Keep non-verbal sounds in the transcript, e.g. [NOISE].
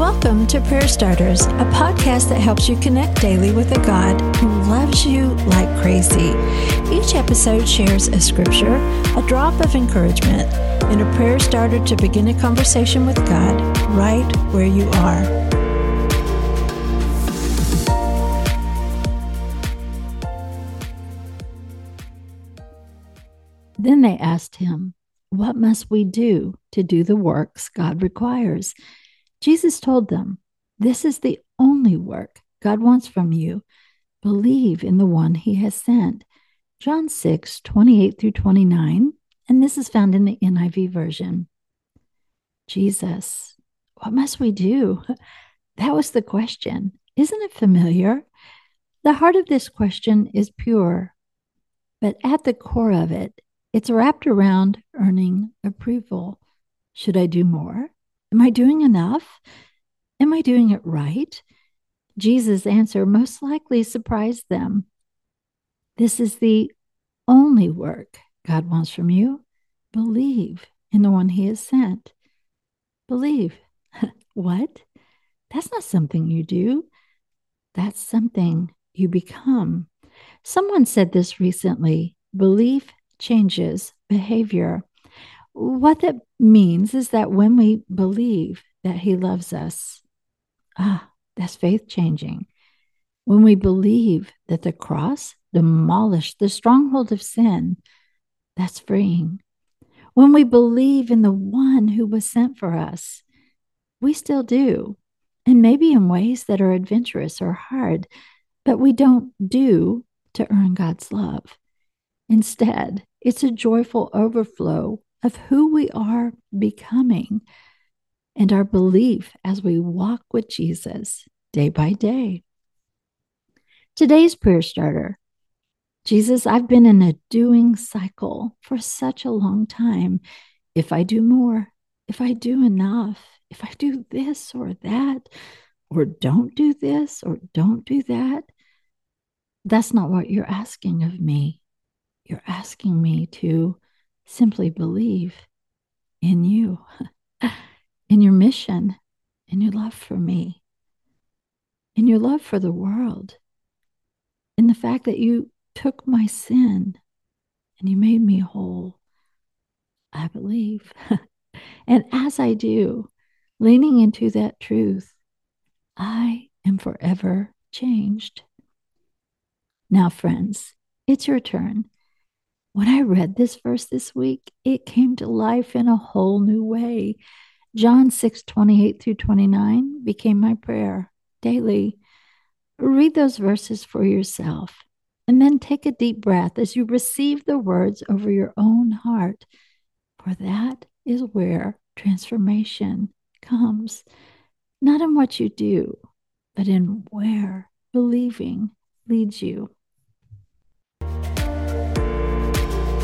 Welcome to Prayer Starters, a podcast that helps you connect daily with a God who loves you like crazy. Each episode shares a scripture, a drop of encouragement, and a prayer starter to begin a conversation with God right where you are. Then they asked him, What must we do to do the works God requires? Jesus told them, This is the only work God wants from you. Believe in the one he has sent. John 6, 28 through 29, and this is found in the NIV version. Jesus, what must we do? [LAUGHS] That was the question. Isn't it familiar? The heart of this question is pure, but at the core of it, it's wrapped around earning approval. Should I do more? Am I doing enough? Am I doing it right? Jesus' answer most likely surprised them. This is the only work God wants from you. Believe in the one He has sent. Believe. [LAUGHS] what? That's not something you do. That's something you become. Someone said this recently belief changes behavior. What that means is that when we believe that He loves us, ah, that's faith changing. When we believe that the cross demolished the stronghold of sin, that's freeing. When we believe in the one who was sent for us, we still do, and maybe in ways that are adventurous or hard, but we don't do to earn God's love. Instead, it's a joyful overflow of who we are becoming and our belief as we walk with Jesus day by day. Today's prayer starter Jesus, I've been in a doing cycle for such a long time. If I do more, if I do enough, if I do this or that, or don't do this or don't do that, that's not what you're asking of me. You're asking me to simply believe in you, [LAUGHS] in your mission, in your love for me, in your love for the world, in the fact that you took my sin and you made me whole. I believe. [LAUGHS] and as I do, leaning into that truth, I am forever changed. Now, friends, it's your turn when I read this verse this week, it came to life in a whole new way. John 6 28 through 29 became my prayer daily. Read those verses for yourself and then take a deep breath as you receive the words over your own heart, for that is where transformation comes, not in what you do, but in where believing leads you.